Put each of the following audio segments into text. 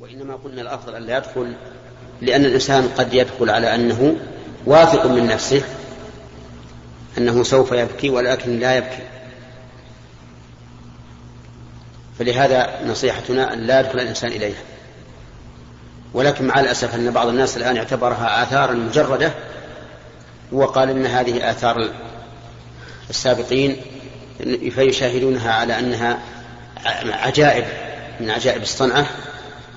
وإنما قلنا الأفضل أن لا يدخل لأن الإنسان قد يدخل على أنه واثق من نفسه أنه سوف يبكي ولكن لا يبكي. فلهذا نصيحتنا أن لا يدخل الإنسان إليها. ولكن مع الأسف أن بعض الناس الآن اعتبرها آثارا مجردة وقال إن هذه آثار السابقين فيشاهدونها على أنها عجائب من عجائب الصنعة.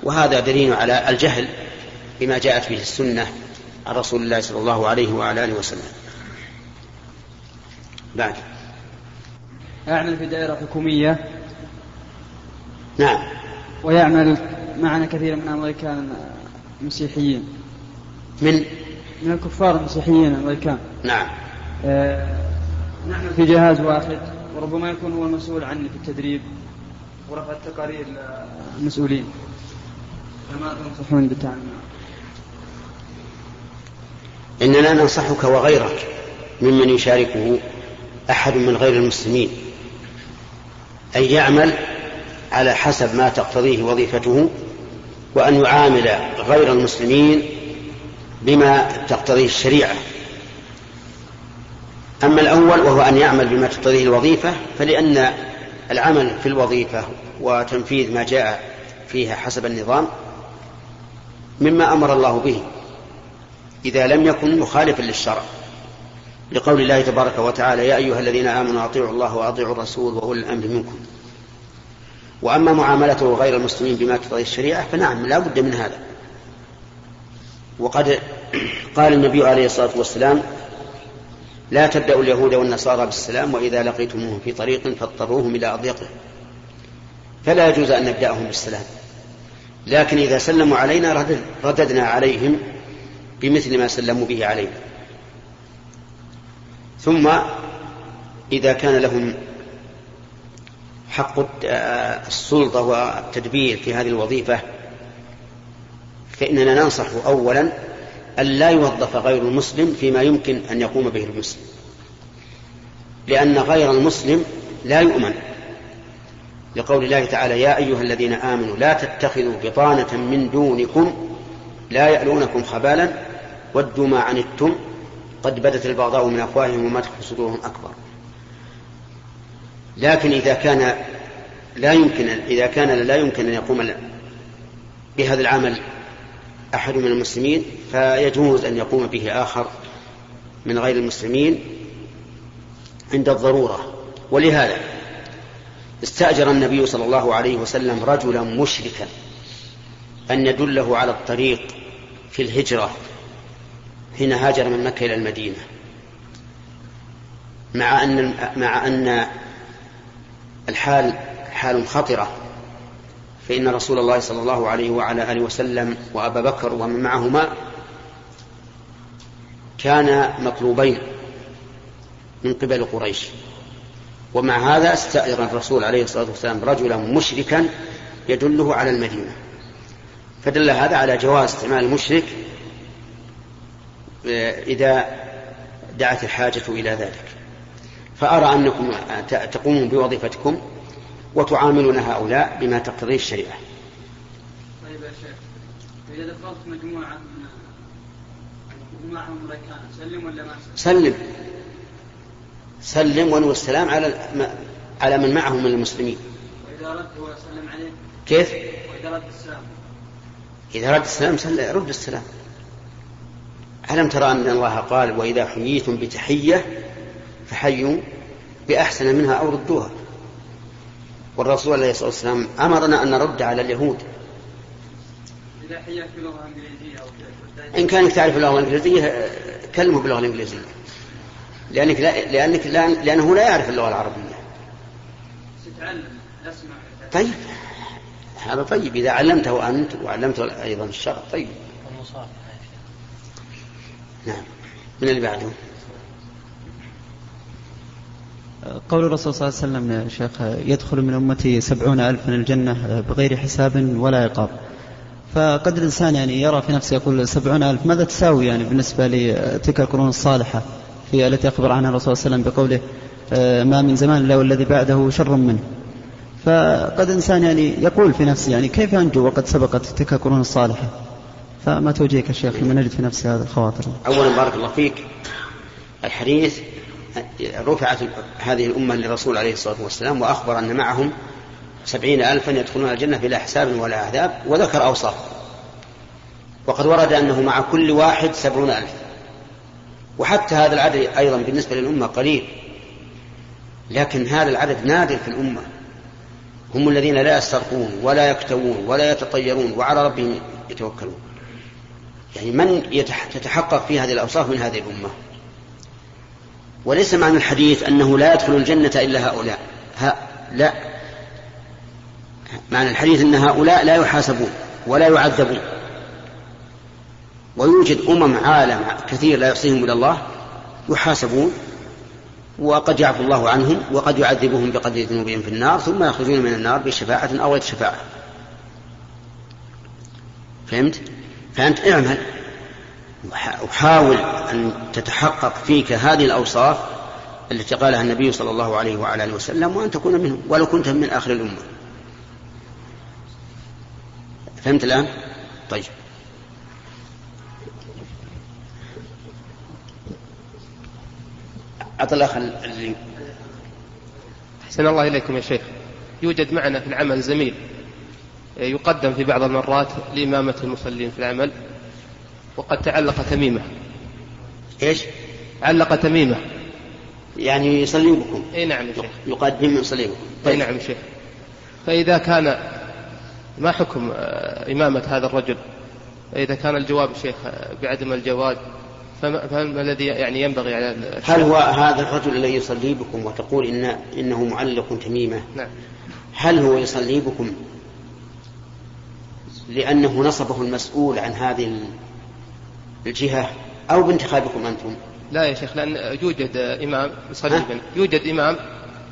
وهذا دليل على الجهل بما جاءت به السنة عن رسول الله صلى الله عليه وعلى آله وسلم. بعد. أعمل في دائرة حكومية نعم. ويعمل معنا كثير من الأمريكان مسيحيين من؟ من الكفار المسيحيين الأمريكان. نعم. آه نعمل في جهاز واحد وربما يكون هو المسؤول عني في التدريب ورفع التقارير للمسؤولين. تنصحون بالتعامل إننا ننصحك وغيرك ممن يشاركه أحد من غير المسلمين أن يعمل على حسب ما تقتضيه وظيفته وأن يعامل غير المسلمين بما تقتضيه الشريعة. أما الأول وهو أن يعمل بما تقتضيه الوظيفة فلأن العمل في الوظيفة وتنفيذ ما جاء فيها حسب النظام مما أمر الله به إذا لم يكن مخالفا للشرع. لقول الله تبارك وتعالى يا أيها الذين آمنوا أطيعوا الله وأطيعوا الرسول وأولي الأمر منكم. وأما معاملته غير المسلمين بما تقتضي الشريعة فنعم لا بد من هذا. وقد قال النبي عليه الصلاة والسلام لا تبدأوا اليهود والنصارى بالسلام وإذا لقيتموهم في طريق فاضطروهم إلى أضيقه. فلا يجوز أن نبدأهم بالسلام. لكن إذا سلموا علينا رددنا عليهم بمثل ما سلموا به علينا. ثم إذا كان لهم حق السلطة والتدبير في هذه الوظيفة فإننا ننصح أولا أن لا يوظف غير المسلم فيما يمكن أن يقوم به المسلم. لأن غير المسلم لا يؤمن. لقول الله تعالى يا أيها الذين آمنوا لا تتخذوا بطانة من دونكم لا يألونكم خبالا ودوا ما عنتم قد بدت البغضاء من أفواههم وما تخفي صدورهم أكبر. لكن إذا كان لا يمكن إذا كان لا يمكن أن يقوم بهذا العمل أحد من المسلمين فيجوز أن يقوم به آخر من غير المسلمين عند الضرورة. ولهذا استأجر النبي صلى الله عليه وسلم رجلا مشركا أن يدله على الطريق في الهجرة حين هاجر من مكة إلى المدينة. مع أن مع أن الحال حال خطرة فإن رسول الله صلى الله عليه وعلى آله وسلم وأبا بكر ومن معهما كان مطلوبين من قبل قريش. ومع هذا استأجر الرسول عليه الصلاة والسلام رجلا مشركا يدله على المدينة. فدل هذا على جواز استعمال المشرك إذا دعت الحاجة إلى ذلك. فأرى أنكم تقومون بوظيفتكم وتعاملون هؤلاء بما تقتضيه الشريعة. طيب يا شيخ إذا دخلت مجموعة معهم ركان سلم ولا ما سلم؟ سلم. وانوي السلام على على من معهم من المسلمين. وإذا رد هو سلم عليه؟ كيف؟ وإذا رد السلام. إذا رد السلام سل... رد السلام. ألم ترى أن الله قال وإذا حييتم بتحية فحيوا بأحسن منها أو ردوها. والرسول عليه الصلاة والسلام أمرنا أن نرد على اليهود. إذا حياك بلغة إنجليزية أو إن كانك تعرف اللغة الإنجليزية كلمة باللغة الإنجليزية لأنك لا لأنك لا لأنه لا يعرف اللغة العربية. طيب. هذا طيب. إذا علمته أنت وعلمته أيضا الشرع. طيب. نعم. من اللي بعده؟ قول الرسول صلى الله عليه وسلم يا شيخ يدخل من أمتي سبعون ألف من الجنة بغير حساب ولا عقاب. فقد الإنسان يعني يرى في نفسه يقول سبعون ألف ماذا تساوي يعني بالنسبة لتلك القرون الصالحة؟ في التي أخبر عنها الرسول صلى الله عليه وسلم بقوله ما من زمان إلا والذي بعده شر منه. فقد إنسان يعني يقول في نفسه يعني كيف أنجو وقد سبقت تلك القرون الصالحة؟ فما توجيهك يا شيخ لمن نجد في نفسه هذه الخواطر؟ أولا بارك الله فيك الحديث رفعت هذه الأمة للرسول عليه الصلاة والسلام وأخبر أن معهم سبعين ألفا يدخلون الجنة بلا حساب ولا عذاب وذكر أوصاف وقد ورد أنه مع كل واحد سبعون ألف. وحتى هذا العدد أيضا بالنسبة للأمة قليل. لكن هذا العدد نادر في الأمة. هم الذين لا يسترقون ولا يكتوون ولا يتطيرون وعلى ربهم يتوكلون. يعني من تتحقق في هذه الأوصاف من هذه الأمة؟ وليس معنى الحديث أنه لا يدخل الجنة إلا هؤلاء. ها لا. معنى الحديث أن هؤلاء لا يحاسبون ولا يعذبون. ويوجد أمم عالم كثير لا يحصيهم إلى الله يحاسبون وقد يعفو الله عنهم وقد يعذبهم بقدر ذنوبهم في النار ثم يخرجون من النار بشفاعة أو غير شفاعة فهمت؟ فأنت اعمل وحاول أن تتحقق فيك هذه الأوصاف التي قالها النبي صلى الله عليه وعلى آله وسلم وأن تكون منهم ولو كنت من آخر الأمة فهمت الآن؟ طيب أعطى الأخ اللي أحسن الله إليكم يا شيخ. يوجد معنا في العمل زميل. يقدم في بعض المرات لإمامة المصلين في العمل وقد تعلق تميمة. إيش؟ علق تميمة. يعني يصلي بكم إي نعم يا شيخ. يقدم يصلي بكم طيب. إي نعم يا شيخ. فإذا كان ما حكم آه، إمامة هذا الرجل؟ إذا كان الجواب شيخ آه، بعدم الجواز فما الذي يعني ينبغي على هل هو هذا الرجل الذي يصلي بكم وتقول إن إنه معلق تميمة؟ نعم. هل هو يصلي بكم لأنه نصبه المسؤول عن هذه الجهة أو بانتخابكم أنتم؟ لا يا شيخ لأن يوجد إمام يصلي يوجد إمام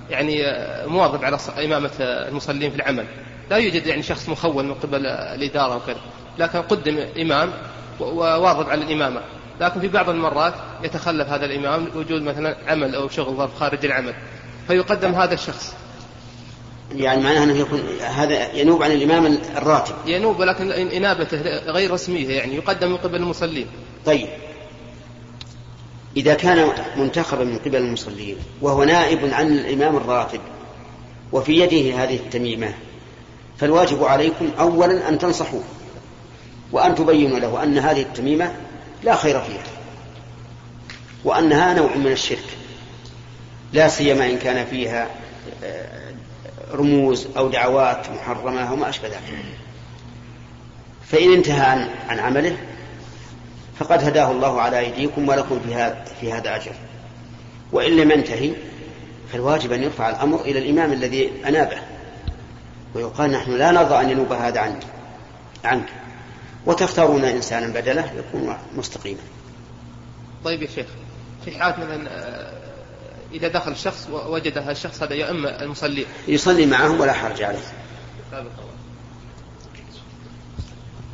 يعني مواظب على إمامة المصلين في العمل. لا يوجد يعني شخص مخول من قبل الإدارة وكذا. لكن قدم إمام وواظب على الإمامة. لكن في بعض المرات يتخلف هذا الإمام وجود مثلا عمل أو شغل ظرف خارج العمل فيقدم هذا الشخص. يعني معناه أنه يكون هذا ينوب عن الإمام الراتب. ينوب ولكن إنابته غير رسمية يعني يقدم من قبل المصلين. طيب. إذا كان منتخبا من قبل المصلين وهو نائب عن الإمام الراتب وفي يده هذه التميمة فالواجب عليكم اولا أن تنصحوه وأن تبينوا له أن هذه التميمة لا خير فيها. وأنها نوع من الشرك. لا سيما إن كان فيها آه، رموز أو دعوات محرمة وما أشبه ذلك. فإن انتهى عن, عن عمله فقد هداه الله على أيديكم ولكم في هذا, في هذا أجر. وإن لم ينتهي فالواجب أن يرفع الأمر إلى الإمام الذي أنابه. ويقال نحن لا نرضى أن ينوب هذا عنك عنك. وتختارون إنسانا بدله يكون مستقيما. طيب يا شيخ في حالة مثلا إذا دخل شخص ووجد هذا الشخص هذا يؤم المصلين يصلي معهم ولا حرج عليه.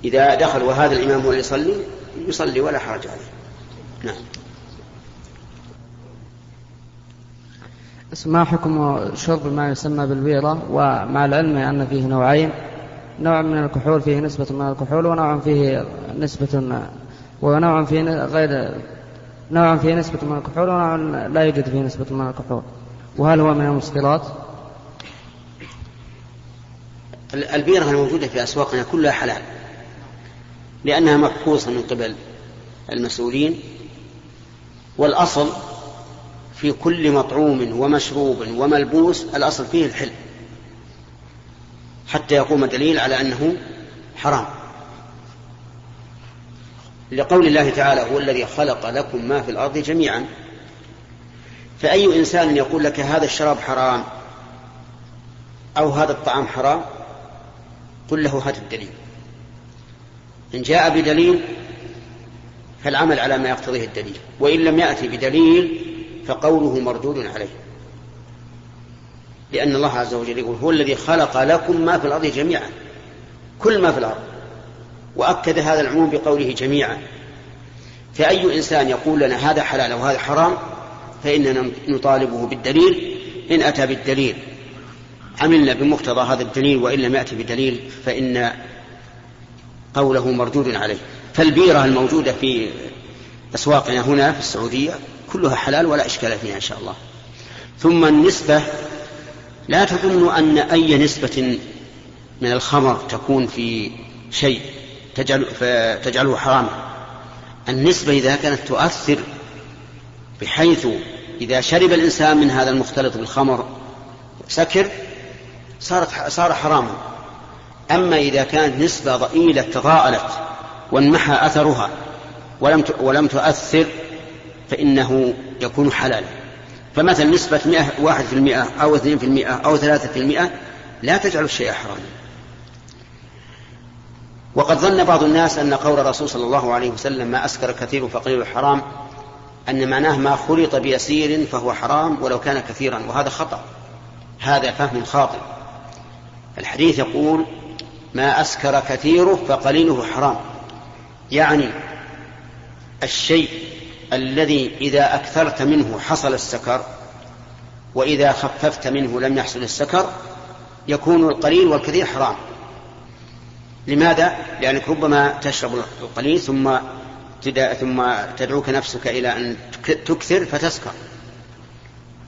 إذا دخل وهذا الإمام هو اللي يصلي يصلي ولا حرج عليه. نعم. ما حكم شرب ما يسمى بالبيرة ومع العلم أن فيه نوعين. نوع من الكحول فيه نسبة من الكحول ونوع فيه نسبة ونوع فيه غير نوع فيه نسبة من الكحول ونوع لا يوجد فيه نسبة من الكحول وهل هو من المسكرات؟ البيرة الموجودة في أسواقنا كلها حلال لأنها مفحوصة من قبل المسؤولين والأصل في كل مطعوم ومشروب وملبوس الأصل فيه الحل حتى يقوم دليل على أنه حرام. لقول الله تعالى هو الذي خلق لكم ما في الأرض جميعا. فأي إنسان يقول لك هذا الشراب حرام أو هذا الطعام حرام؟ قل له هات الدليل. إن جاء بدليل فالعمل على ما يقتضيه الدليل وإن لم يأتي بدليل فقوله مردود عليه. لأن الله عز وجل يقول هو الذي خلق لكم ما في الأرض جميعا. كل ما في الأرض. وأكد هذا العموم بقوله جميعا. فأي إنسان يقول لنا هذا حلال أو هذا حرام فإننا نطالبه بالدليل. إن أتى بالدليل عملنا بمقتضى هذا الدليل وإن لم يأتي بدليل فإن قوله مردود عليه. فالبيرة الموجودة في أسواقنا هنا في السعودية كلها حلال ولا إشكال فيها إن شاء الله. ثم النسبة لا تظن أن أي نسبة من الخمر تكون في شيء تجعل فتجعله حراما. النسبة إذا كانت تؤثر بحيث إذا شرب الإنسان من هذا المختلط بالخمر سكر صارت صار حراما. أما إذا كانت نسبة ضئيلة تضاءلت وانمحى أثرها ولم ولم تؤثر فإنه يكون حلالا فمثل نسبة مئة واحد في المئة أو اثنين في المئة أو ثلاثة في المئة لا تجعل الشيء حراما وقد ظن بعض الناس أن قول الرسول صلى الله عليه وسلم ما أسكر كثير فقليل حرام أن معناه ما خلط بيسير فهو حرام ولو كان كثيرا وهذا خطأ. هذا فهم خاطئ. الحديث يقول ما أسكر كثيره فقليله حرام. يعني الشيء الذي إذا أكثرت منه حصل السكر وإذا خففت منه لم يحصل السكر يكون القليل والكثير حرام. لماذا؟ لأنك ربما تشرب القليل ثم ثم تدعوك نفسك إلى أن تكثر فتسكر.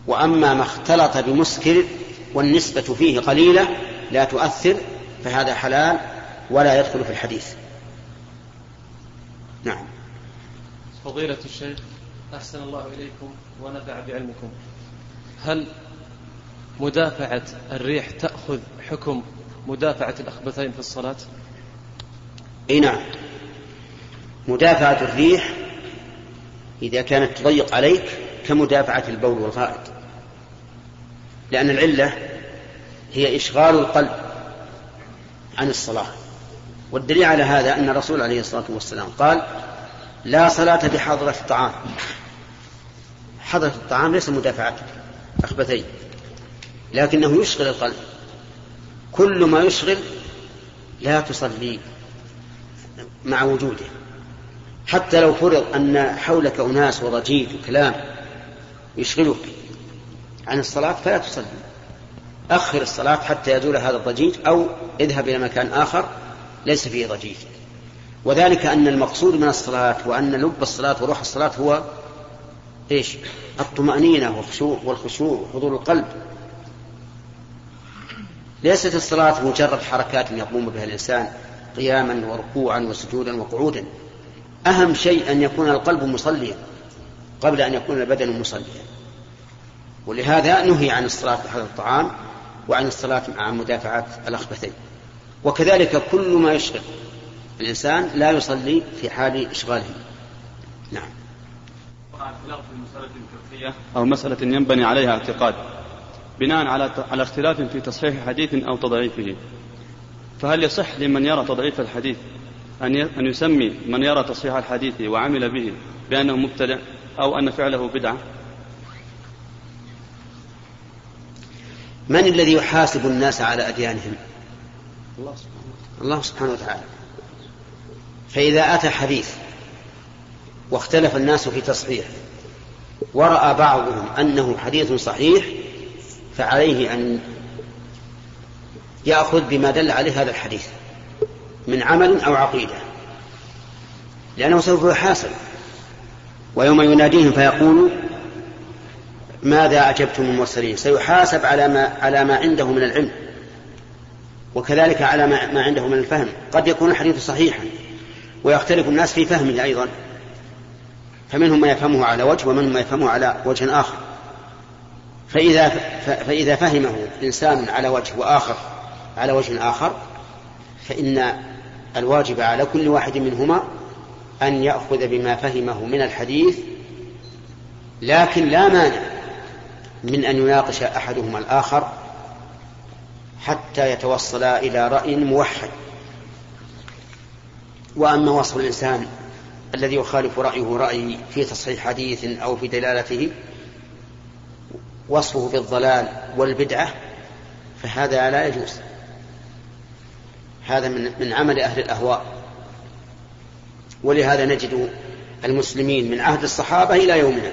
وأما ما اختلط بمسكر والنسبة فيه قليلة لا تؤثر فهذا حلال ولا يدخل في الحديث. نعم. فضيلة الشيخ أحسن الله إليكم ونفع بعلمكم. هل مدافعة الريح تأخذ حكم مدافعة الأخبثين في الصلاة؟ إي نعم. مدافعة الريح إذا كانت تضيق عليك كمدافعة البول والغائط. لأن العلة هي إشغال القلب عن الصلاة. والدليل على هذا أن الرسول عليه الصلاة والسلام قال لا صلاة بحضرة الطعام. حضرة الطعام ليس مدافعة أخبثين. لكنه يشغل القلب. كل ما يشغل لا تصلي مع وجوده. حتى لو فرض أن حولك أناس وضجيج وكلام يشغلك عن الصلاة فلا تصلي. أخر الصلاة حتى يزول هذا الضجيج أو اذهب إلى مكان آخر ليس فيه ضجيج وذلك أن المقصود من الصلاة وأن لب الصلاة وروح الصلاة هو إيش؟ الطمأنينة والخشوع والخشوع وحضور القلب. ليست الصلاة مجرد حركات يقوم بها الإنسان قياما وركوعا وسجودا وقعودا. أهم شيء أن يكون القلب مصليا قبل أن يكون البدن مصليا. ولهذا نهي عن الصلاة بحضر الطعام وعن الصلاة مع مدافعة الأخبثين. وكذلك كل ما يشغل الإنسان لا يصلي في حال إشغاله نعم في أو مسألة ينبني عليها اعتقاد بناء على على اختلاف في تصحيح حديث أو تضعيفه فهل يصح لمن يرى تضعيف الحديث أن أن يسمي من يرى تصحيح الحديث وعمل به بأنه مبتدع أو أن فعله بدعة؟ من الذي يحاسب الناس على أديانهم؟ الله سبحانه الله سبحانه وتعالى فإذا أتى حديث واختلف الناس في تصحيحه ورأى بعضهم أنه حديث صحيح فعليه أن يأخذ بما دل عليه هذا الحديث من عمل أو عقيدة لأنه سوف يحاسب ويوم يناديهم فيقول ماذا أجبتم المرسلين؟ سيحاسب على ما على ما عنده من العلم وكذلك على ما عنده من الفهم. قد يكون الحديث صحيحا. ويختلف الناس في فهمه أيضا. فمنهم ما يفهمه على وجه ومنهم ما يفهمه على وجه آخر. فإذا فإذا فهمه إنسان على وجه وآخر على وجه آخر فإن الواجب على كل واحد منهما أن يأخذ بما فهمه من الحديث لكن لا مانع من أن يناقش أحدهما الآخر حتى يتوصلا إلى رأي موحد. وأما وصف الإنسان الذي يخالف رأيه رأي في تصحيح حديث أو في دلالته وصفه بالضلال والبدعة فهذا لا يجوز. هذا من من عمل أهل الأهواء. ولهذا نجد المسلمين من عهد الصحابة إلى يومنا.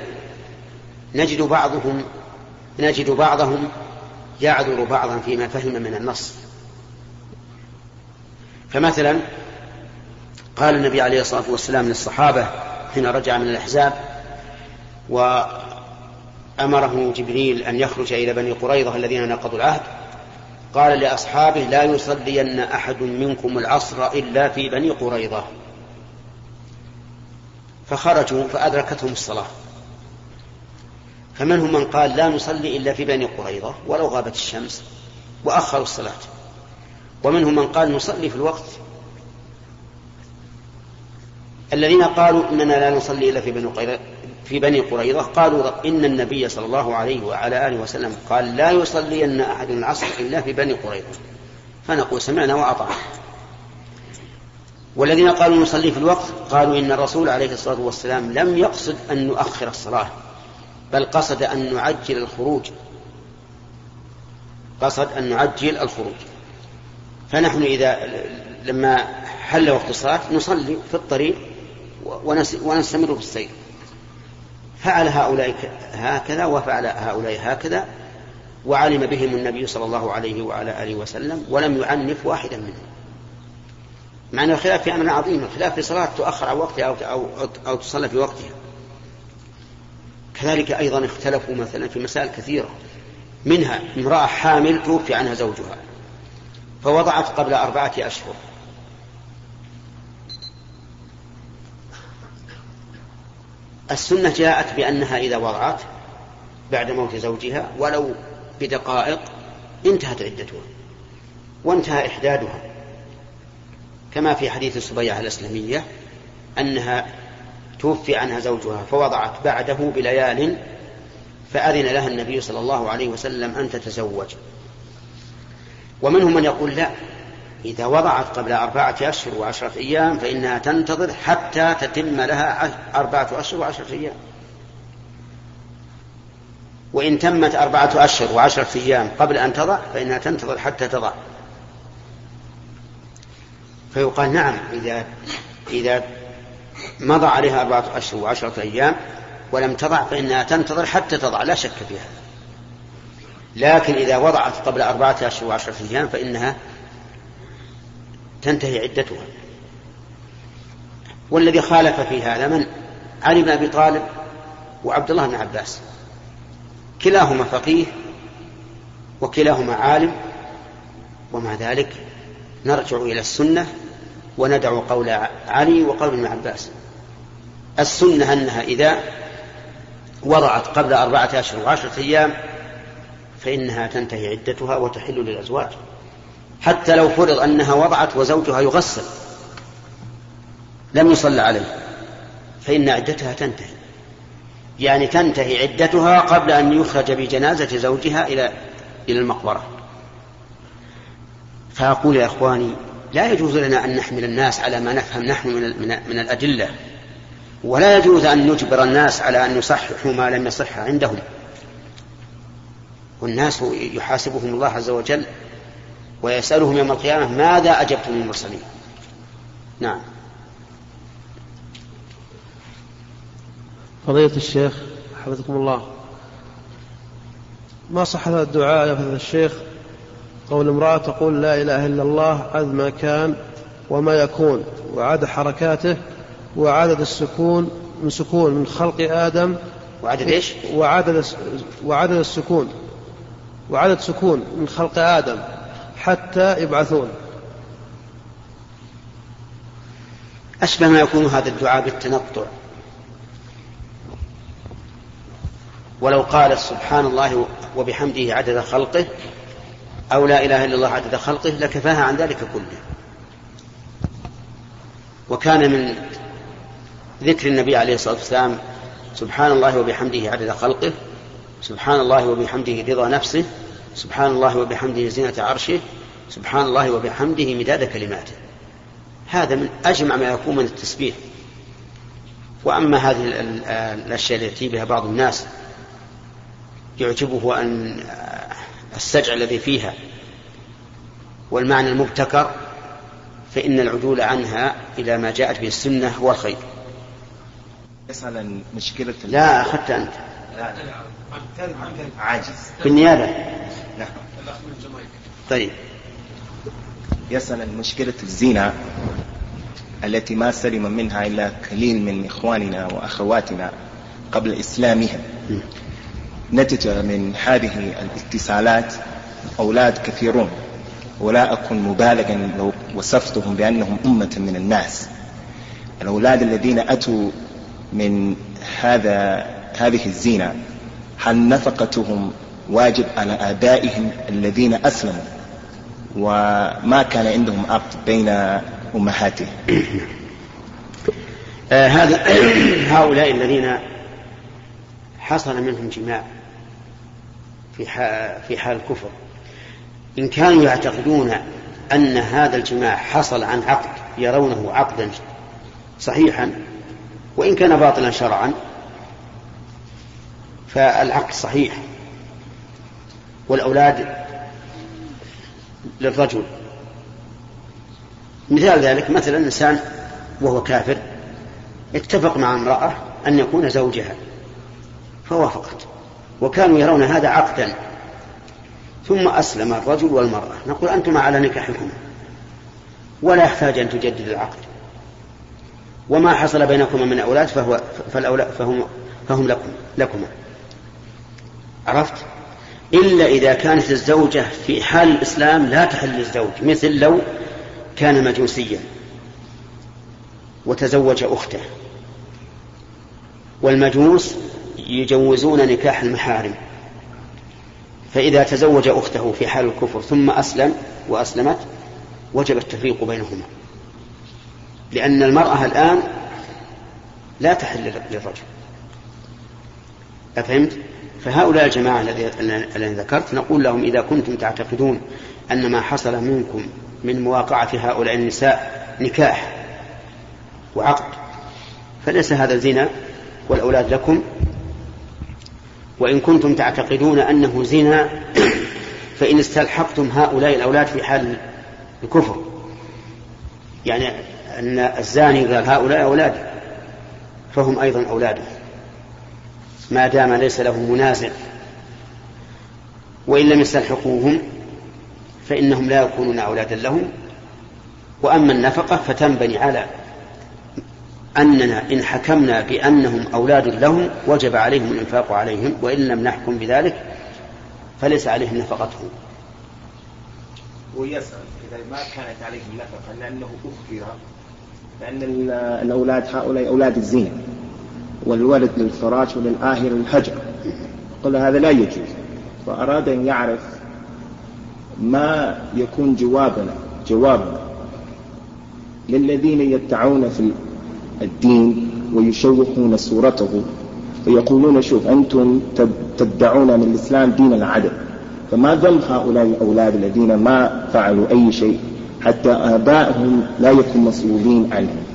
نجد بعضهم نجد بعضهم يعذر بعضا فيما فهم من النص. فمثلا قال النبي عليه الصلاة والسلام للصحابة حين رجع من الأحزاب وأمره جبريل أن يخرج إلى بني قريظة الذين نقضوا العهد. قال لأصحابه لا يصلين أحد منكم العصر إلا في بني قريظة. فخرجوا فأدركتهم الصلاة. فمنهم من قال لا نصلي إلا في بني قريظة ولو غابت الشمس وأخروا الصلاة. ومنهم من قال نصلي في الوقت الذين قالوا إننا لا نصلي إلا في بني قريظة في بني قريظة قالوا إن النبي صلى الله عليه وعلى آله وسلم قال لا يصلين أحد العصر إلا في بني قريظة. فنقول سمعنا وأطعنا. والذين قالوا نصلي في الوقت قالوا إن الرسول عليه الصلاة والسلام لم يقصد أن نؤخر الصلاة بل قصد أن نعجل الخروج. قصد أن نعجل الخروج. فنحن إذا لما حل وقت الصلاة نصلي في الطريق ونستمر في السير. فعل هؤلاء هكذا وفعل هؤلاء هكذا وعلم بهم النبي صلى الله عليه وعلى آله وسلم ولم يعنف واحدا منهم. مع أن الخلاف في أمر عظيم الخلاف في صلاة تؤخر عن وقتها أو, أو, أو تصلى في وقتها. كذلك أيضا اختلفوا مثلا في مسائل كثيرة. منها امرأة حامل توفي عنها زوجها فوضعت قبل أربعة أشهر. السنة جاءت بأنها إذا وضعت بعد موت زوجها ولو بدقائق انتهت عدتها وانتهى إحدادها. كما في حديث الصبيعة الأسلمية أنها توفي عنها زوجها فوضعت بعده بليال فأذن لها النبي صلى الله عليه وسلم أن تتزوج. ومنهم من يقول لا إذا وضعت قبل أربعة أشهر وعشرة أيام فإنها تنتظر حتى تتم لها أربعة أشهر وعشرة أيام. وإن تمت أربعة أشهر وعشرة أيام قبل أن تضع فإنها تنتظر حتى تضع. فيقال نعم إذا إذا مضى عليها أربعة أشهر وعشرة أيام ولم تضع فإنها تنتظر حتى تضع لا شك في هذا. لكن إذا وضعت قبل أربعة أشهر وعشرة أيام فإنها تنتهي عدتها. والذي خالف في هذا من؟ علي بن أبي طالب وعبد الله بن عباس. كلاهما فقيه وكلاهما عالم ومع ذلك نرجع إلى السنة وندع قول علي وقول ابن عباس. السنة أنها إذا وضعت قبل أربعة أشهر وعشرة أيام فإنها تنتهي عدتها وتحل للأزواج. حتى لو فرض أنها وضعت وزوجها يغسل لم يصلى عليه. فإن عدتها تنتهي. يعني تنتهي عدتها قبل أن يخرج بجنازة زوجها إلى إلى المقبرة. فأقول يا إخواني لا يجوز لنا أن نحمل الناس على ما نفهم نحن من, من الأدلة. ولا يجوز أن نجبر الناس على أن يصححوا ما لم يصح عندهم. والناس يحاسبهم الله عز وجل ويسألهم يوم القيامة ماذا أجبتم المرسلين. نعم. فضيلة الشيخ حفظكم الله. ما صح هذا الدعاء يا فضيلة الشيخ؟ قول امرأة تقول لا إله إلا الله عدد ما كان وما يكون وعدد حركاته وعدد السكون من سكون من خلق آدم. وعدد إيش؟ وعدد وعدد السكون. وعدد سكون من خلق آدم. حتى يبعثون. أشبه ما يكون هذا الدعاء بالتنطع. ولو قال سبحان الله وبحمده عدد خلقه أو لا إله إلا الله عدد خلقه لكفاها عن ذلك كله. وكان من ذكر النبي عليه الصلاة والسلام سبحان الله وبحمده عدد خلقه سبحان الله وبحمده رضا نفسه سبحان الله وبحمده زينة عرشه سبحان الله وبحمده مداد كلماته. هذا من أجمع ما يكون من التسبيح. وأما هذه الأشياء التي يأتي بها بعض الناس يعجبه أن السجع الذي فيها والمعنى المبتكر فإن العدول عنها إلى ما جاءت به السنة هو الخير مثلا مشكلة لا أخذت أنت. عاجز. بالنيابة. طيب. يسأل عن مشكلة الزنا التي ما سلم منها إلا قليل من إخواننا وأخواتنا قبل إسلامهم. نتج من هذه الاتصالات أولاد كثيرون. ولا أكون مبالغا لو وصفتهم بأنهم أمة من الناس. الأولاد الذين أتوا من هذا هذه الزينة هل نفقتهم واجب على آبائهم الذين أسلموا وما كان عندهم عقد بين أمهاتهم. آه هذا هؤلاء الذين حصل منهم جماع في في حال الكفر. إن كانوا يعتقدون أن هذا الجماع حصل عن عقد يرونه عقدا صحيحا وإن كان باطلا شرعا فالعقد صحيح. والأولاد للرجل. مثال ذلك مثلا إنسان وهو كافر اتفق مع امرأة أن يكون زوجها فوافقت وكانوا يرون هذا عقدا. ثم أسلم الرجل والمرأة. نقول أنتم على نكاحكم ولا يحتاج أن تجدد العقد. وما حصل بينكما من أولاد فهو فالأولاد فهم فهم لكم لكما عرفت؟ إلا إذا كانت الزوجة في حال الإسلام لا تحل للزوج مثل لو كان مجوسيا وتزوج أخته. والمجوس يجوزون نكاح المحارم. فإذا تزوج أخته في حال الكفر ثم أسلم وأسلمت وجب التفريق بينهما. لأن المرأة الآن لا تحل للرجل. أفهمت؟ فهؤلاء الجماعة الذين ذكرت نقول لهم إذا كنتم تعتقدون أن ما حصل منكم من مواقعة هؤلاء النساء نكاح وعقد فليس هذا الزنا والأولاد لكم. وإن كنتم تعتقدون أنه زنا فإن استلحقتم هؤلاء الأولاد في حال الكفر. يعني أن الزاني قال هؤلاء أولادي فهم أيضا أولاده ما دام ليس له منازع وإن لم يستلحقوهم فإنهم لا يكونون أولادا لهم. وأما النفقة فتنبني على أننا إن حكمنا بأنهم أولاد لهم وجب عليهم الإنفاق عليهم وإن لم نحكم بذلك فليس عليهم نفقتهم. ويسأل إذا ما كانت عليهم نفقة لأنه أخبر لأن الأولاد هؤلاء أولاد الزنا والولد للفراش وللآهر الهجر قل هذا لا يجوز. فأراد أن يعرف ما يكون جوابنا جوابنا للذين يدعون في الدين ويشوهون صورته ويقولون شوف أنتم تدعون من الإسلام دين العدل. فما ذنب هؤلاء الأولاد الذين ما فعلوا أي شيء حتى آبائهم لا يكون مسؤولين عنهم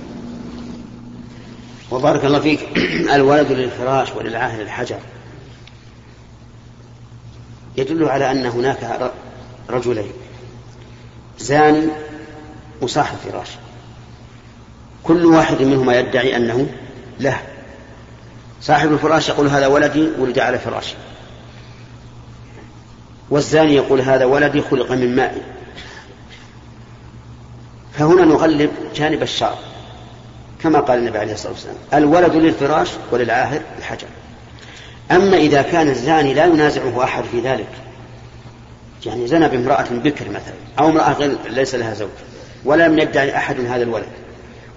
وبارك الله فيك. الولد للفراش وللعاهر الحجر يدل على أن هناك رجلين. زاني وصاحب فراش كل واحد منهما يدعي أنه له. صاحب الفراش يقول هذا ولدي ولد على فراشي والزاني يقول هذا ولدي خلق من ماء. فهنا نغلب جانب الشر. كما قال النبي عليه الصلاة والسلام الولد للفراش وللعاهر الحجر. أما إذا كان الزاني لا ينازعه أحد في ذلك يعني زنى بامرأة بكر مثلا أو امرأة غير ليس لها زوج ولم يدعي أحد هذا الولد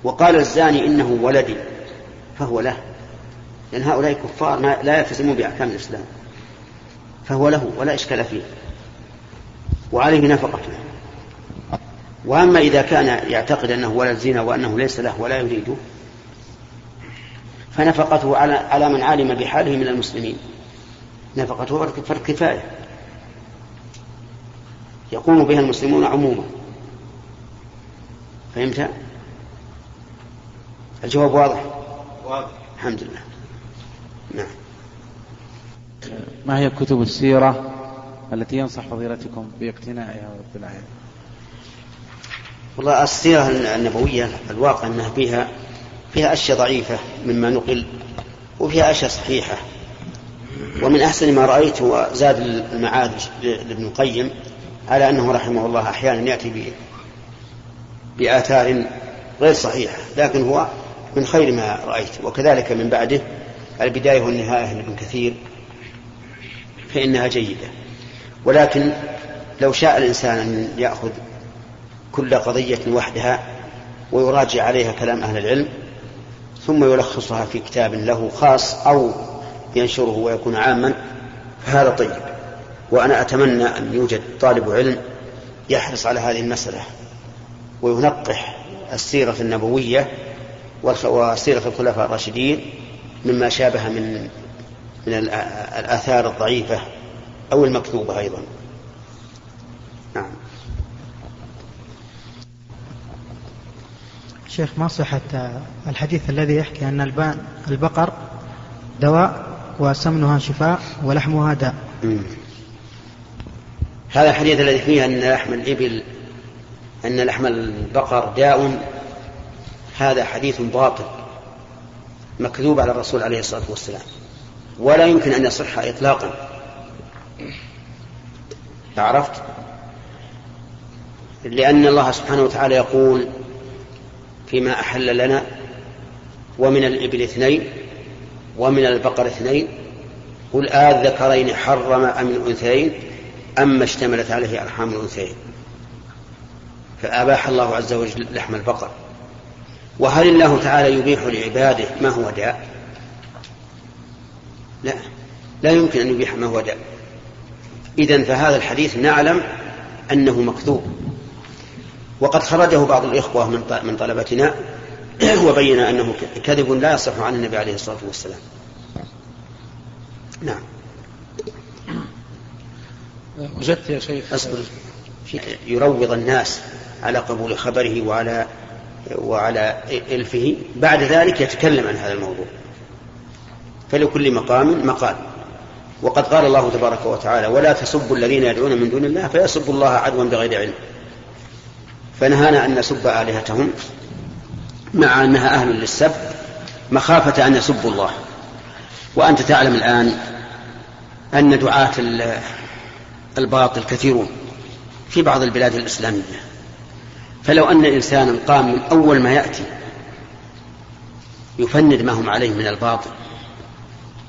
وقال الزاني إنه ولدي فهو له. لأن هؤلاء كفار لا يلتزمون بأحكام الإسلام فهو له ولا إشكال فيه. وعليه نفقته وأما إذا كان يعتقد أنه ولد زنا وأنه ليس له ولا يريده فنفقته على على من علم بحاله من المسلمين نفقته فرق كفاية يقوم بها المسلمون عموما فهمت؟ الجواب واضح؟ واضح الحمد لله نعم ما هي كتب السيرة التي ينصح فضيلتكم باقتنائها واطلاعها؟ والله السيرة النبوية الواقع أنها فيها فيها أشياء ضعيفة مما نقل وفيها أشياء صحيحة. ومن أحسن ما رأيت وزاد المعاد لابن القيم على أنه رحمه الله أحيانا يأتي بآثار غير صحيحة لكن هو من خير ما رأيت. وكذلك من بعده البداية والنهاية لابن كثير فإنها جيدة. ولكن لو شاء الإنسان أن يأخذ كل قضية وحدها ويراجع عليها كلام أهل العلم ثم يلخصها في كتاب له خاص أو ينشره ويكون عاما. فهذا طيب. وأنا أتمنى أن يوجد طالب علم يحرص على هذه المسألة وينقح السيرة النبوية وسيرة الخلفاء الراشدين مما شابه من من الآ- الآثار الضعيفة أو المكتوبة أيضا. شيخ ما صحة الحديث الذي يحكي أن البان البقر دواء وسمنها شفاء ولحمها داء. هذا الحديث الذي فيه أن لحم الإبل أن لحم البقر داء هذا حديث باطل مكذوب على الرسول عليه الصلاة والسلام ولا يمكن أن يصح إطلاقا. عرفت؟ لأن الله سبحانه وتعالى يقول فيما أحل لنا ومن الإبل اثنين ومن البقر اثنين قل آذكرين حرم أم الأنثيين أما اشتملت عليه أرحام الأنثيين. فأباح الله عز وجل لحم البقر. وهل الله تعالى يبيح لعباده ما هو داء؟ لا لا يمكن أن يبيح ما هو داء. إذن فهذا الحديث نعلم أنه مكذوب. وقد خرجه بعض الإخوة من من طلبتنا وبين أنه كذب لا يصح عن النبي عليه الصلاة والسلام. نعم. وجدت يا شيخ. أصبر. يروض الناس على قبول خبره وعلى وعلى إلفه. بعد ذلك يتكلم عن هذا الموضوع. فلكل مقام مقال. وقد قال الله تبارك وتعالى ولا تسبوا الذين يدعون من دون الله فيسبوا الله عدوا بغير علم. فنهانا أن نسب آلهتهم مع أنها أهل للسب مخافة أن يسبوا الله. وأنت تعلم الآن أن دعاة ال- الباطل كثيرون في بعض البلاد الإسلامية. فلو أن إنسانا قام من أول ما يأتي يفند ما هم عليه من الباطل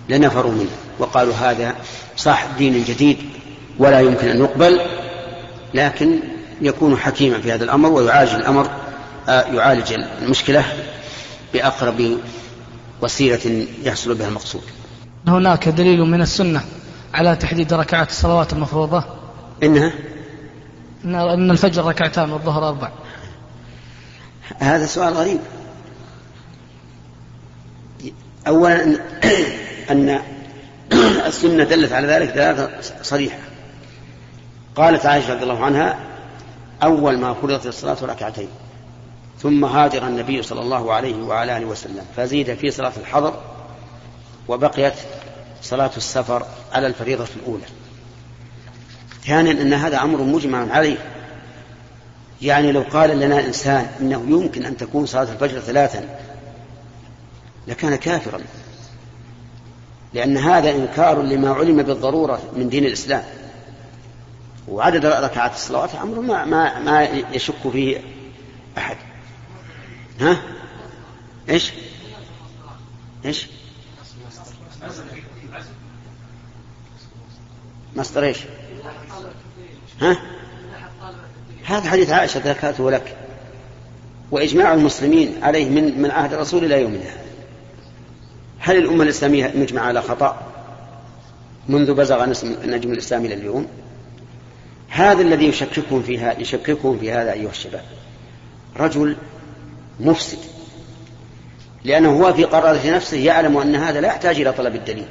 لنفروا منه وقالوا هذا صاحب دين جديد ولا يمكن أن يقبل لكن يكون حكيما في هذا الأمر ويعالج الأمر آه، يعالج المشكلة بأقرب وسيلة يحصل بها المقصود. هناك دليل من السنة على تحديد ركعات الصلوات المفروضة؟ إنها؟ إن أن الفجر ركعتان والظهر أربع. هذا سؤال غريب. أولا أن السنة دلت على ذلك دلالة صريحة. قالت عائشة رضي الله عنها أول ما فرضت الصلاة ركعتين ثم هاجر النبي صلى الله عليه وعلى آله وسلم فزيد في صلاة الحضر وبقيت صلاة السفر على الفريضة الأولى. ثانيا أن هذا أمر مجمع عليه. يعني لو قال لنا إنسان إنه يمكن أن تكون صلاة الفجر ثلاثا لكان كافرا. لأن هذا إنكار لما علم بالضرورة من دين الإسلام. وعدد ركعات الصلوات أمر ما, ما, ما يشك فيه أحد. ها؟ إيش؟ إيش؟ مصدر إيش؟ ها؟ هذا حديث عائشة ذكرته لك. وإجماع المسلمين عليه من من عهد الرسول إلى يومنا هذا هل الأمة الإسلامية مجمع على خطأ منذ بزغ النجم الإسلامي إلى اليوم؟ هذا الذي يشككون فيها يشككون في هذا أيها الشباب. رجل مفسد. لأنه هو في قرارة نفسه يعلم أن هذا لا يحتاج إلى طلب الدليل.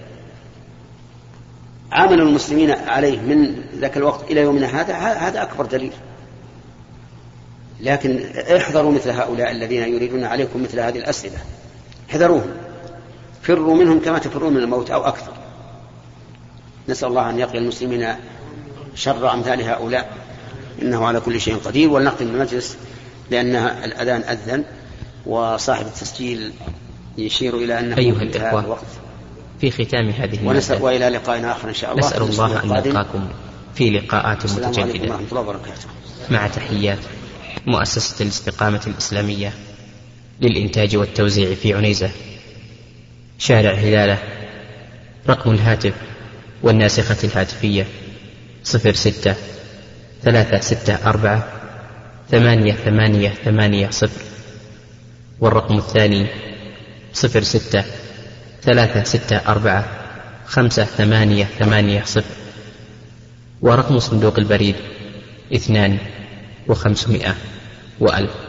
عمل المسلمين عليه من ذاك الوقت إلى يومنا هذا هذا أكبر دليل. لكن احذروا مثل هؤلاء الذين يريدون عليكم مثل هذه الأسئلة. احذروهم. فروا منهم كما تفرون من الموت أو أكثر. نسأل الله أن يقي المسلمين شر أمثال هؤلاء. إنه على كل شيء قدير. ولنختم المجلس لأن الأذان أذن وصاحب التسجيل يشير إلى أنه أيها الإخوة الوقت. في ختام هذه ونسأل وإلى لقاء آخر إن شاء الله. نسأل الله أن. نلقاكم في لقاءات متجددة. ورحمة الله وبركاته. مع تحيات مؤسسة الاستقامة الإسلامية للإنتاج والتوزيع في عنيزة. شارع هلالة رقم الهاتف والناسخة الهاتفية. صفر ستة ثلاثة ستة أربعة ثمانية ثمانية ثمانية صفر. والرقم الثاني صفر ستة ثلاثة ستة أربعة خمسة ثمانية ثمانية صفر. ورقم صندوق البريد اثنان وخمسمائة وألف.